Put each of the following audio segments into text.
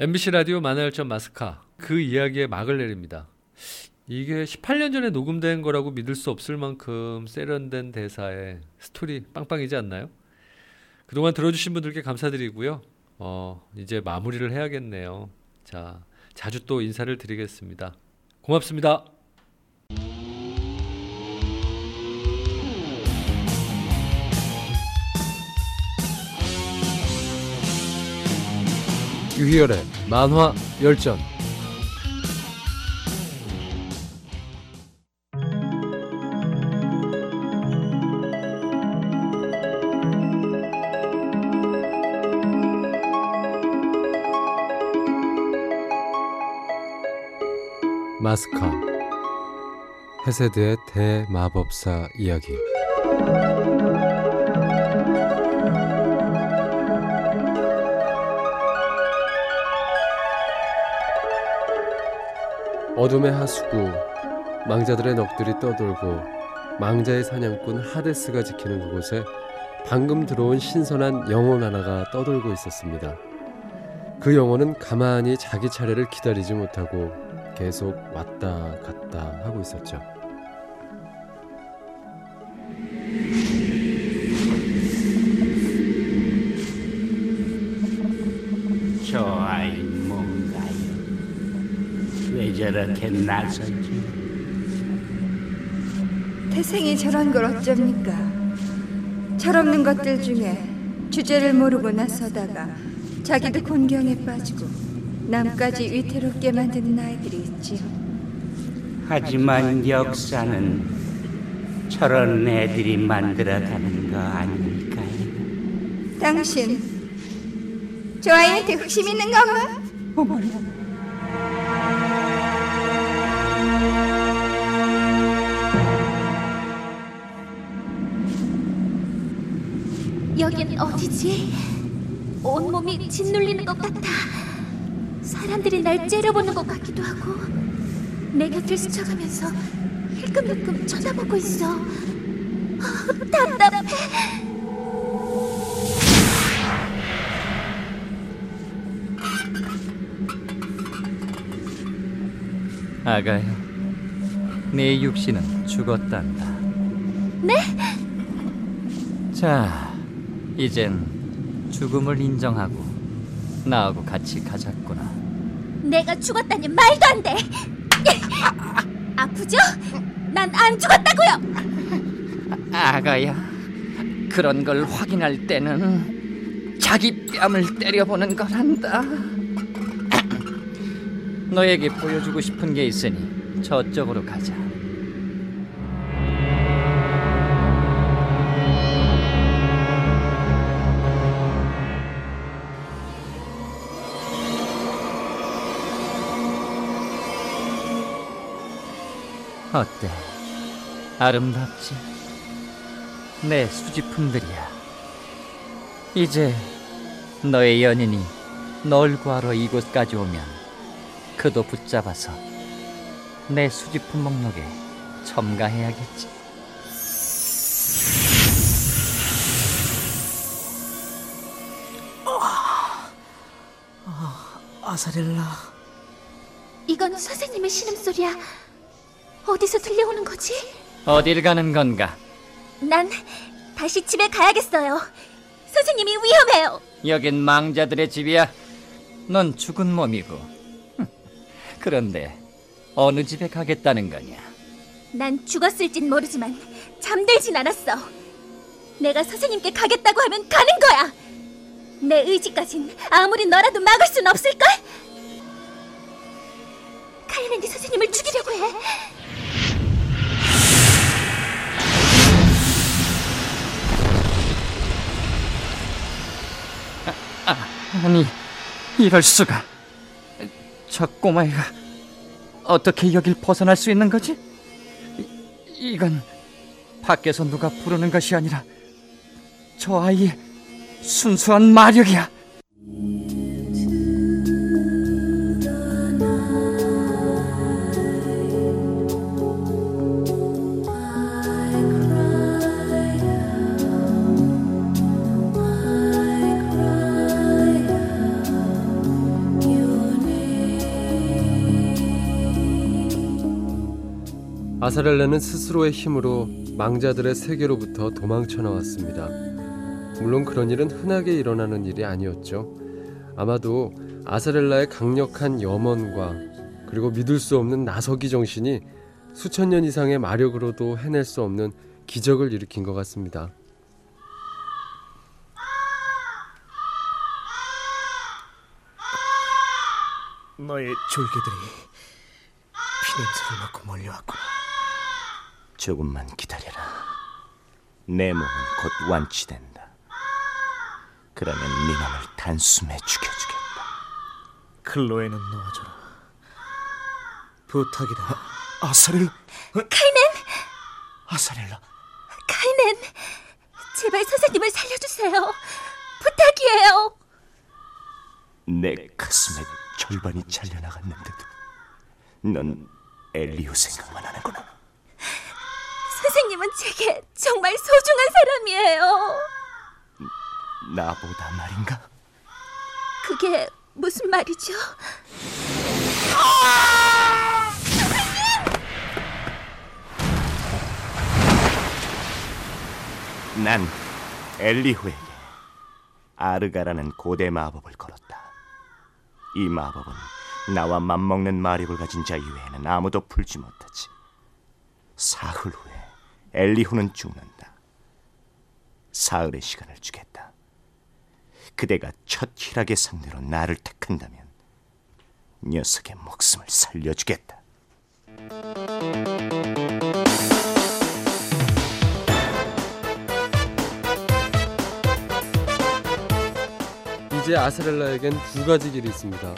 MBC 라디오 만화열전 마스카 그 이야기의 막을 내립니다. 이게 18년 전에 녹음된 거라고 믿을 수 없을 만큼 세련된 대사에 스토리 빵빵이지 않나요? 그동안 들어주신 분들께 감사드리고요. 어, 이제 마무리를 해야겠네요. 자, 자주 또 인사를 드리겠습니다. 고맙습니다. 유희열의 만화 열전. 마스카. 헤세드의 대마법사 이야기 어둠의 하수구 망자들의 넋들이 떠돌고 망자의 사냥꾼 하데스가 지키는 그곳에 방금 들어온 신선한 영혼 하나가 떠돌고 있었습니다. 그 영혼은 가만히 자기 차례를 기다리지 못하고 계속 왔다 갔다 하고 있었죠. 저렇게 나서지? 태생이 저런 걸 어쩝니까? 철없는 것들 중에 주제를 모르고 나서다가 자기도 곤경에 빠지고 남까지 위태롭게 만드는 아이들이 있지요. 하지만 역사는 저런 애들이 만들어가는 거 아닐까요? 당신 저 아이한테 흑심 있는 건가? 여긴 어디지? 온몸이 짓눌리는 것 같아. 사람들이 날 째려보는 것 같기도 하고 내 곁을 스쳐가면서 힐끔힐끔 쳐다보고 있어. 아, 답답해. 아가야, 내 육신은 죽었단다. 네? 자, 이젠 죽음을 인정하고 나하고 같이 가자꾸나. 내가 죽었다니 말도 안 돼. 아프죠? 난 안 죽었다고요. 아가야, 그런 걸 확인할 때는 자기 뺨을 때려보는 거란다. 너에게 보여주고 싶은 게 있으니 저쪽으로 가자. 어때? 아름답지? 내 수집품들이야. 이제 너의 연인이 널 구하러 이곳까지 오면 그도 붙잡아서 내 수집품 목록에 첨가해야겠지. 아사렐라 이건 선생님의 신음소리야. 어디서 들려오는 거지? 어딜 가는 건가? 난 다시 집에 가야겠어요. 선생님이 위험해요. 여긴 망자들의 집이야. 넌 죽은 몸이고. 그런데 어느 집에 가겠다는 거냐? 난 죽었을진 모르지만 잠들진 않았어. 내가 선생님께 가겠다고 하면 가는 거야. 내 의지까진 아무리 너라도 막을 순 없을걸? 카이랜디 선생님을 죽이려고 해. 아니, 이럴 수가. 저 꼬마애가 어떻게 여길 벗어날 수 있는 거지? 이, 이건 밖에서 누가 부르는 것이 아니라 저 아이의 순수한 마력이야. 아사렐라는 스스로의 힘으로 망자들의 세계로부터 도망쳐 나왔습니다. 물론 그런 일은 흔하게 일어나는 일이 아니었죠. 아마도 아사렐라의 강력한 염원과 그리고 믿을 수 없는 나서기 정신이 수천 년 이상의 마력으로도 해낼 수 없는 기적을 일으킨 것 같습니다. 너의 졸개들이 피냄새를 맡고 몰려왔구나. 조금만 기다려라. 내 몸은 곧 완치된다. 그러면 네 놈을 단숨에 죽여주겠다. 클로에는 놓아줘라. 부탁이다. 아사렐. 카이넨! 아사렐라. 카이넨! 제발 선생님을 살려주세요. 부탁이에요. 내 가슴에 절반이 잘려나갔는데도 넌 엘리오 생각만 하는구나. 선생님은 제게 정말 소중한 사람이에요. 나보다 말인가? 그게 무슨 말이죠? 난 엘리후에게 아르가라는 고대 마법을 걸었다. 이 마법은 나와 맞먹는 마력을 가진 자 이외에는 아무도 풀지 못하지. 사흘 후에 엘리후는 죽는다. 사흘의 시간을 주겠다. 그대가 첫 희락의 상대로 나를 택한다면 녀석의 목숨을 살려주겠다. 이제 아사렐라에겐 두 가지 길이 있습니다.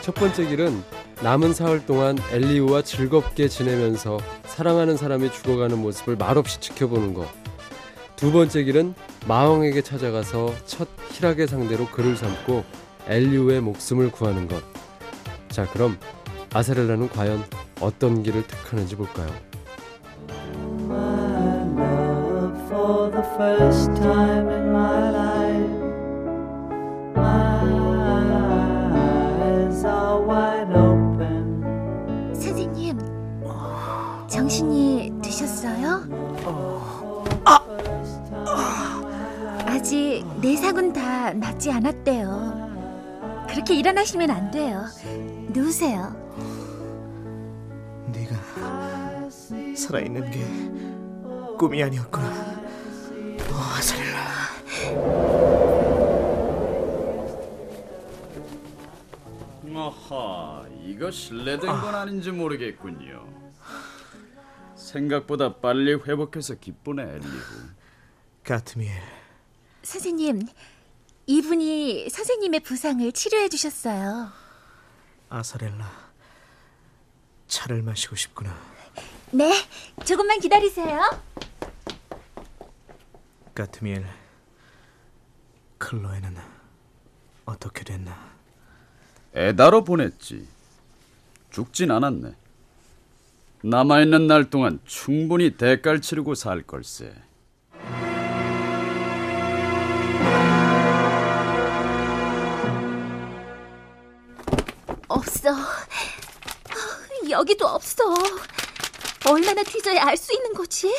첫 번째 길은 남은 사흘 동안 엘리우와 즐겁게 지내면서 사랑하는 사람이 죽어가는 모습을 말없이 지켜보는 것. 두 번째 길은 마왕에게 찾아가서 첫 희락의 상대로 그를 삼고 엘리우의 목숨을 구하는 것. 자, 그럼 아사렐라는 과연 어떤 길을 택하는지 볼까요? 정신이 드셨어요? 아직 내상은 다 낫지 않았대요. 그렇게 일어나시면 안 돼요. 누우세요. 네가 살아있는 게 꿈이 아니었구나. 어, 아사렐라. 아하, 이거 실례된 건 아닌지 모르겠군요. 생각보다 빨리 회복해서 기쁘네, 엘리후. 가트미엘. 선생님, 이분이 선생님의 부상을 치료해 주셨어요. 아사렐라. 차를 마시고 싶구나. 네, 조금만 기다리세요. 가트미엘. 클로에는 어떻게 됐나? 에다로 보냈지. 죽진 않았네. 남아있는 날 동안 충분히 대가를 치르고 살 걸세. 없어. 여기도 없어. 얼마나 뒤져야 알 수 있는 거지?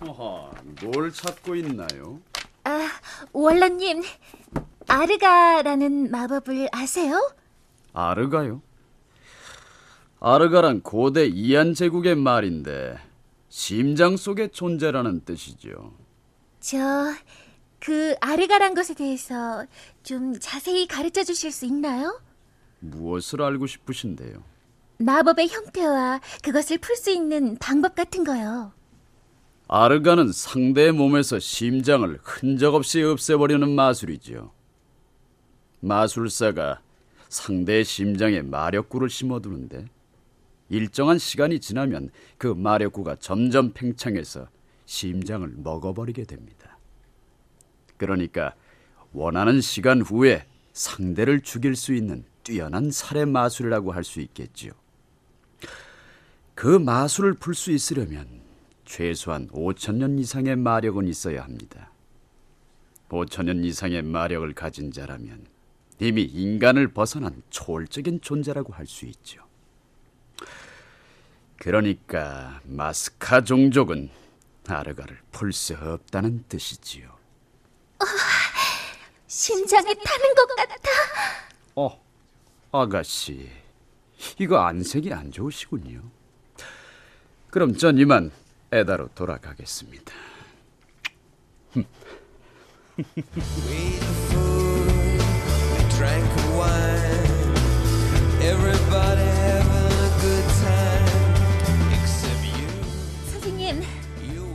아하, 뭘 찾고 있나요? 아, 월라님, 아르가라는 마법을 아세요? 아르가요? 아르가란 고대 이안 제국의 말인데 심장 속의 존재라는 뜻이죠. 저, 그 아르가란 것에 대해서 좀 자세히 가르쳐 주실 수 있나요? 무엇을 알고 싶으신데요? 마법의 형태와 그것을 풀 수 있는 방법 같은 거요. 아르가는 상대의 몸에서 심장을 흔적 없이 없애버리는 마술이죠. 마술사가 상대의 심장에 마력구를 심어두는데 일정한 시간이 지나면 그 마력구가 점점 팽창해서 심장을 먹어버리게 됩니다. 그러니까 원하는 시간 후에 상대를 죽일 수 있는 뛰어난 살해 마술이라고 할 수 있겠지요. 그 마술을 풀 수 있으려면 최소한 5천 년 이상의 마력은 있어야 합니다. 5천 년 이상의 마력을 가진 자라면 이미 인간을 벗어난 초월적인 존재라고 할 수 있죠. 그러니까 마스카 종족은 아르가를 볼 수 없다는 뜻이지요. 심장이 타는 것 같아. 어, 아가씨, 이거 안색이 안 좋으시군요. 그럼 전 이만 에다로 돌아가겠습니다.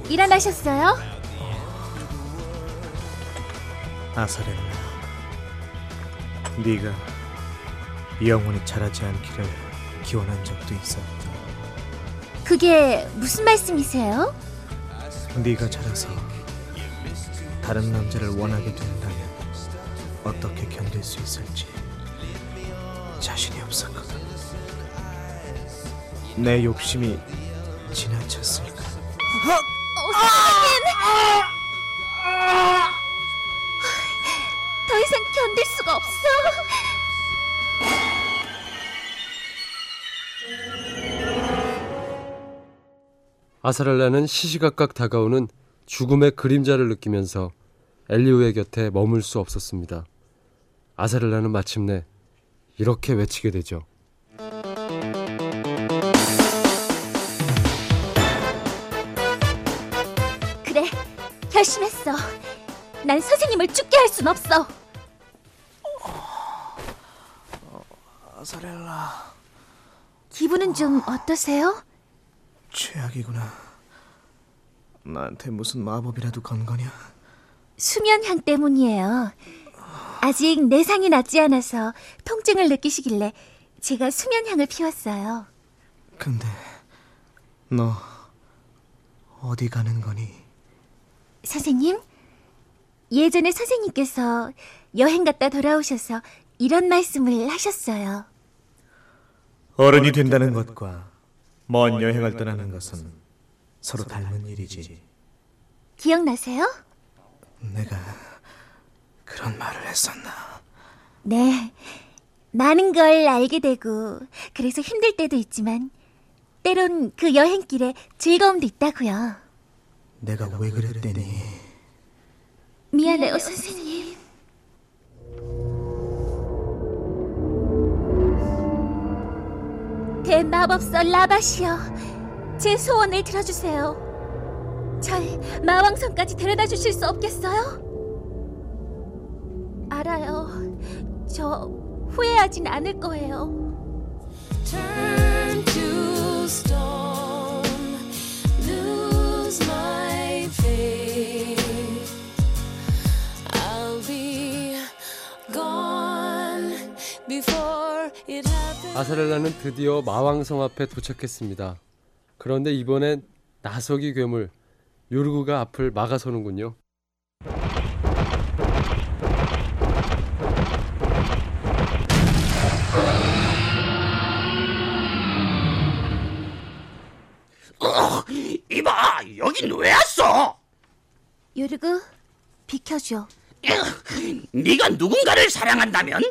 일어나셨어요? 아사렐라. 네가 영원히 자라지 않기를 기원한 적도 있었다. 그게 무슨 말씀이세요? 네가 자라서 다른 남자를 원하게 된다면 어떻게 견딜 수 있을지 자신이 없었거든. 내 욕심이 지나쳤을까? 수가 없어. 아사렐라는 시시각각 다가오는 죽음의 그림자를 느끼면서 엘리오의 곁에 머물 수 없었습니다. 아사렐라는 마침내 이렇게 외치게 되죠. 그래, 결심했어. 난 선생님을 죽게 할 순 없어. 아사렐라 기분은 좀 어떠세요? 최악이구나. 나한테 무슨 마법이라도 건 거냐? 수면향 때문이에요. 아직 내상이 낫지 않아서 통증을 느끼시길래 제가 수면향을 피웠어요. 근데 너 어디 가는 거니? 선생님, 예전에 선생님께서 여행 갔다 돌아오셔서 이런 말씀을 하셨어요. 어른이 된다는 것과 먼 여행을 떠나는 것은 서로 닮은 일이지. 기억나세요? 내가 그런 말을 했었나? 네. 많은 걸 알게 되고 그래서 힘들 때도 있지만 때론 그 여행길에 즐거움도 있다고요. 내가 왜 그랬대니? 미안해요, 선생님. 마법사 라바시여, 제 소원을 들어주세요. 절 마왕성까지 데려다 주실 수 없겠어요? 알아요. 저 후회하진 않을 거예요. Happens. 아사렐라는 드디어 마왕성 앞에 도착했습니다. 그런데 이번엔 나서기 괴물 요르구가 앞을 막아서는군요. 이봐, 여긴 왜 왔어? 요르그, 비켜줘. 네가 누군가를 사랑한다면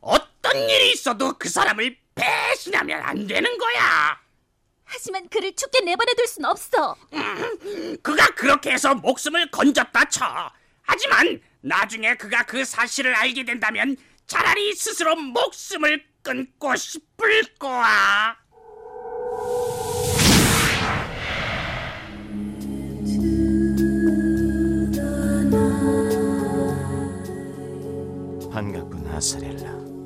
어떤 일이 있어도 그 사람을 배신하면 안 되는 거야. 하지만 그를 죽게 내버려둘 순 없어. 그가 그렇게 해서 목숨을 건졌다 쳐. 하지만 나중에 그가 그 사실을 알게 된다면 차라리 스스로 목숨을 끊고 싶을 거야. 반갑군 아사렐라.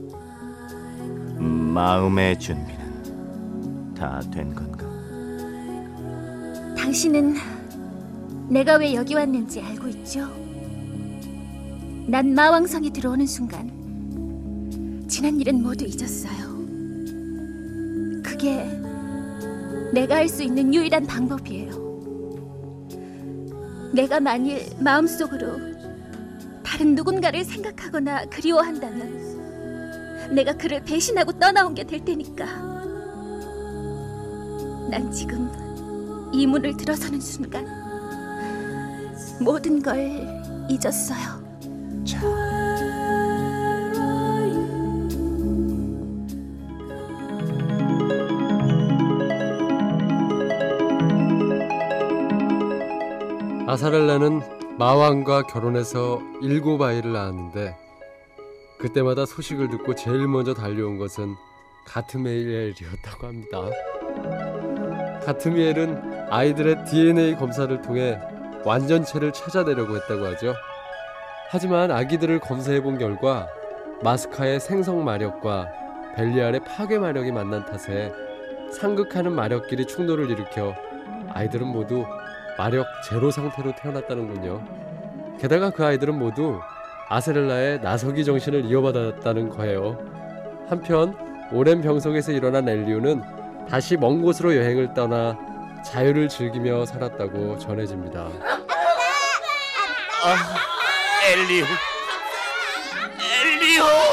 마음의 준비는 다 된 건가? 당신은 내가 왜 여기 왔는지 알고 있죠? 난 마왕성에 들어오는 순간 지난 일은 모두 잊었어요. 그게 내가 할 수 있는 유일한 방법이에요. 내가 만일 마음속으로 다른 누군가를 생각하거나 그리워한다면 내가 그를 배신하고 떠나온 게 될 테니까. 난 지금 이 문을 들어서는 순간 모든 걸 잊었어요. 자. 아사렐라는 마왕과 결혼해서 일곱 아이를 낳았는데 그때마다 소식을 듣고 제일 먼저 달려온 것은 가트메일이었다고 합니다. 가트미엘은 아이들의 DNA 검사를 통해 완전체를 찾아내려고 했다고 하죠. 하지만 아기들을 검사해 본 결과 마스카의 생성 마력과 벨리알의 파괴 마력이 만난 탓에 상극하는 마력끼리 충돌을 일으켜 아이들은 모두 마력 제로 상태로 태어났다는군요. 게다가 그 아이들은 모두 아세렐라의 나서기 정신을 이어받았다는 거예요. 한편 오랜 병석에서 일어난 엘리오는 다시 먼 곳으로 여행을 떠나 자유를 즐기며 살았다고 전해집니다. 아, 엘리오, 엘리오.